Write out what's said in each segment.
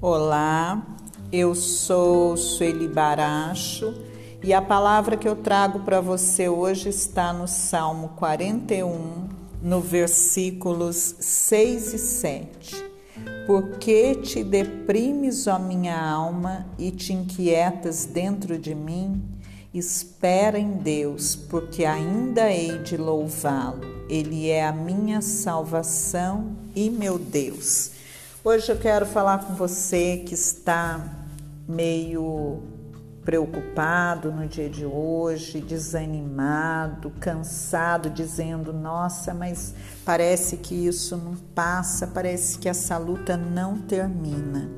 Olá, eu sou Sueli Baracho e a palavra que eu trago para você hoje está no Salmo 41, no versículos 6 e 7. Por que te deprimes, ó minha alma, e te inquietas dentro de mim? Espera em Deus, porque ainda hei de louvá-lo. Ele é a minha salvação e meu Deus. Hoje eu quero falar com você que está meio preocupado no dia de hoje, desanimado, cansado, dizendo: Nossa, mas parece que isso não passa, parece que essa luta não termina.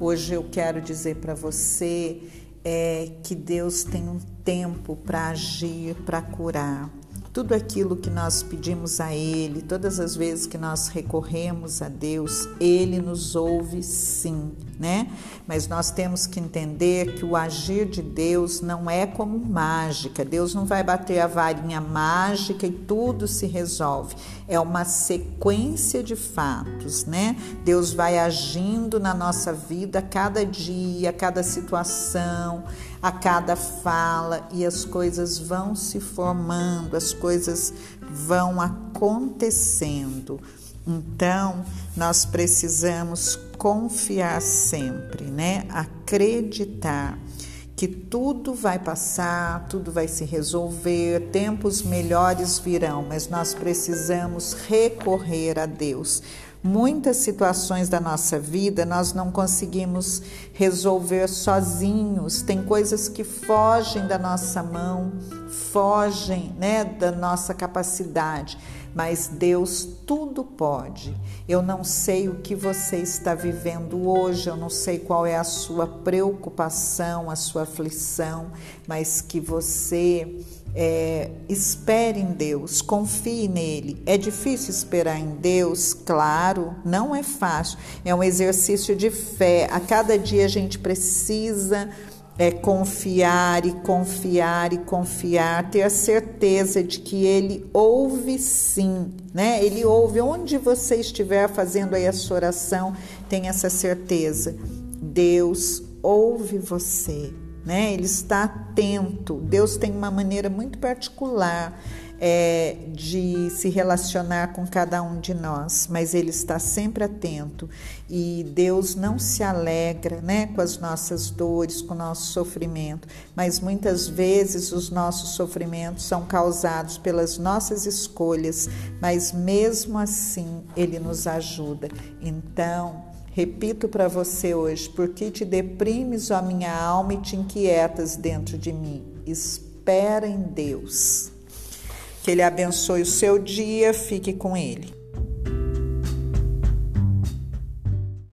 Hoje eu quero dizer para você é, que Deus tem um tempo para agir, para curar tudo aquilo que nós pedimos a Ele, todas as vezes que nós recorremos a Deus, Ele nos ouve sim, né? Mas nós temos que entender que o agir de Deus não é como mágica. Deus não vai bater a varinha mágica e tudo se resolve. É uma sequência de fatos, né? Deus vai agindo na nossa vida cada dia, cada situação, a cada fala e as coisas vão se formando, as coisas vão acontecendo. Então, nós precisamos confiar sempre, né? Acreditar que tudo vai passar, tudo vai se resolver, tempos melhores virão, mas nós precisamos recorrer a Deus. Muitas situações da nossa vida nós não conseguimos resolver sozinhos, tem coisas que fogem da nossa mão, fogem né, da nossa capacidade, mas Deus tudo pode. Eu não sei o que você está vivendo hoje, eu não sei qual é a sua preocupação, a sua aflição, mas que você é, espere em Deus, confie nele. É difícil esperar em Deus? Claro, não é fácil. É um exercício de fé. A cada dia a gente precisa é, confiar e confiar e confiar, ter a certeza de que Ele ouve sim, né? Ele ouve onde você estiver fazendo aí a sua oração, tenha essa certeza. Deus ouve você né? Ele está atento. Deus tem uma maneira muito particular é, de se relacionar com cada um de nós, mas Ele está sempre atento e Deus não se alegra, né, com as nossas dores, com o nosso sofrimento, mas muitas vezes os nossos sofrimentos são causados pelas nossas escolhas, mas mesmo assim Ele nos ajuda. Então Repito para você hoje, porque te deprimes, ó minha alma, e te inquietas dentro de mim. Espera em Deus. Que Ele abençoe o seu dia, fique com Ele.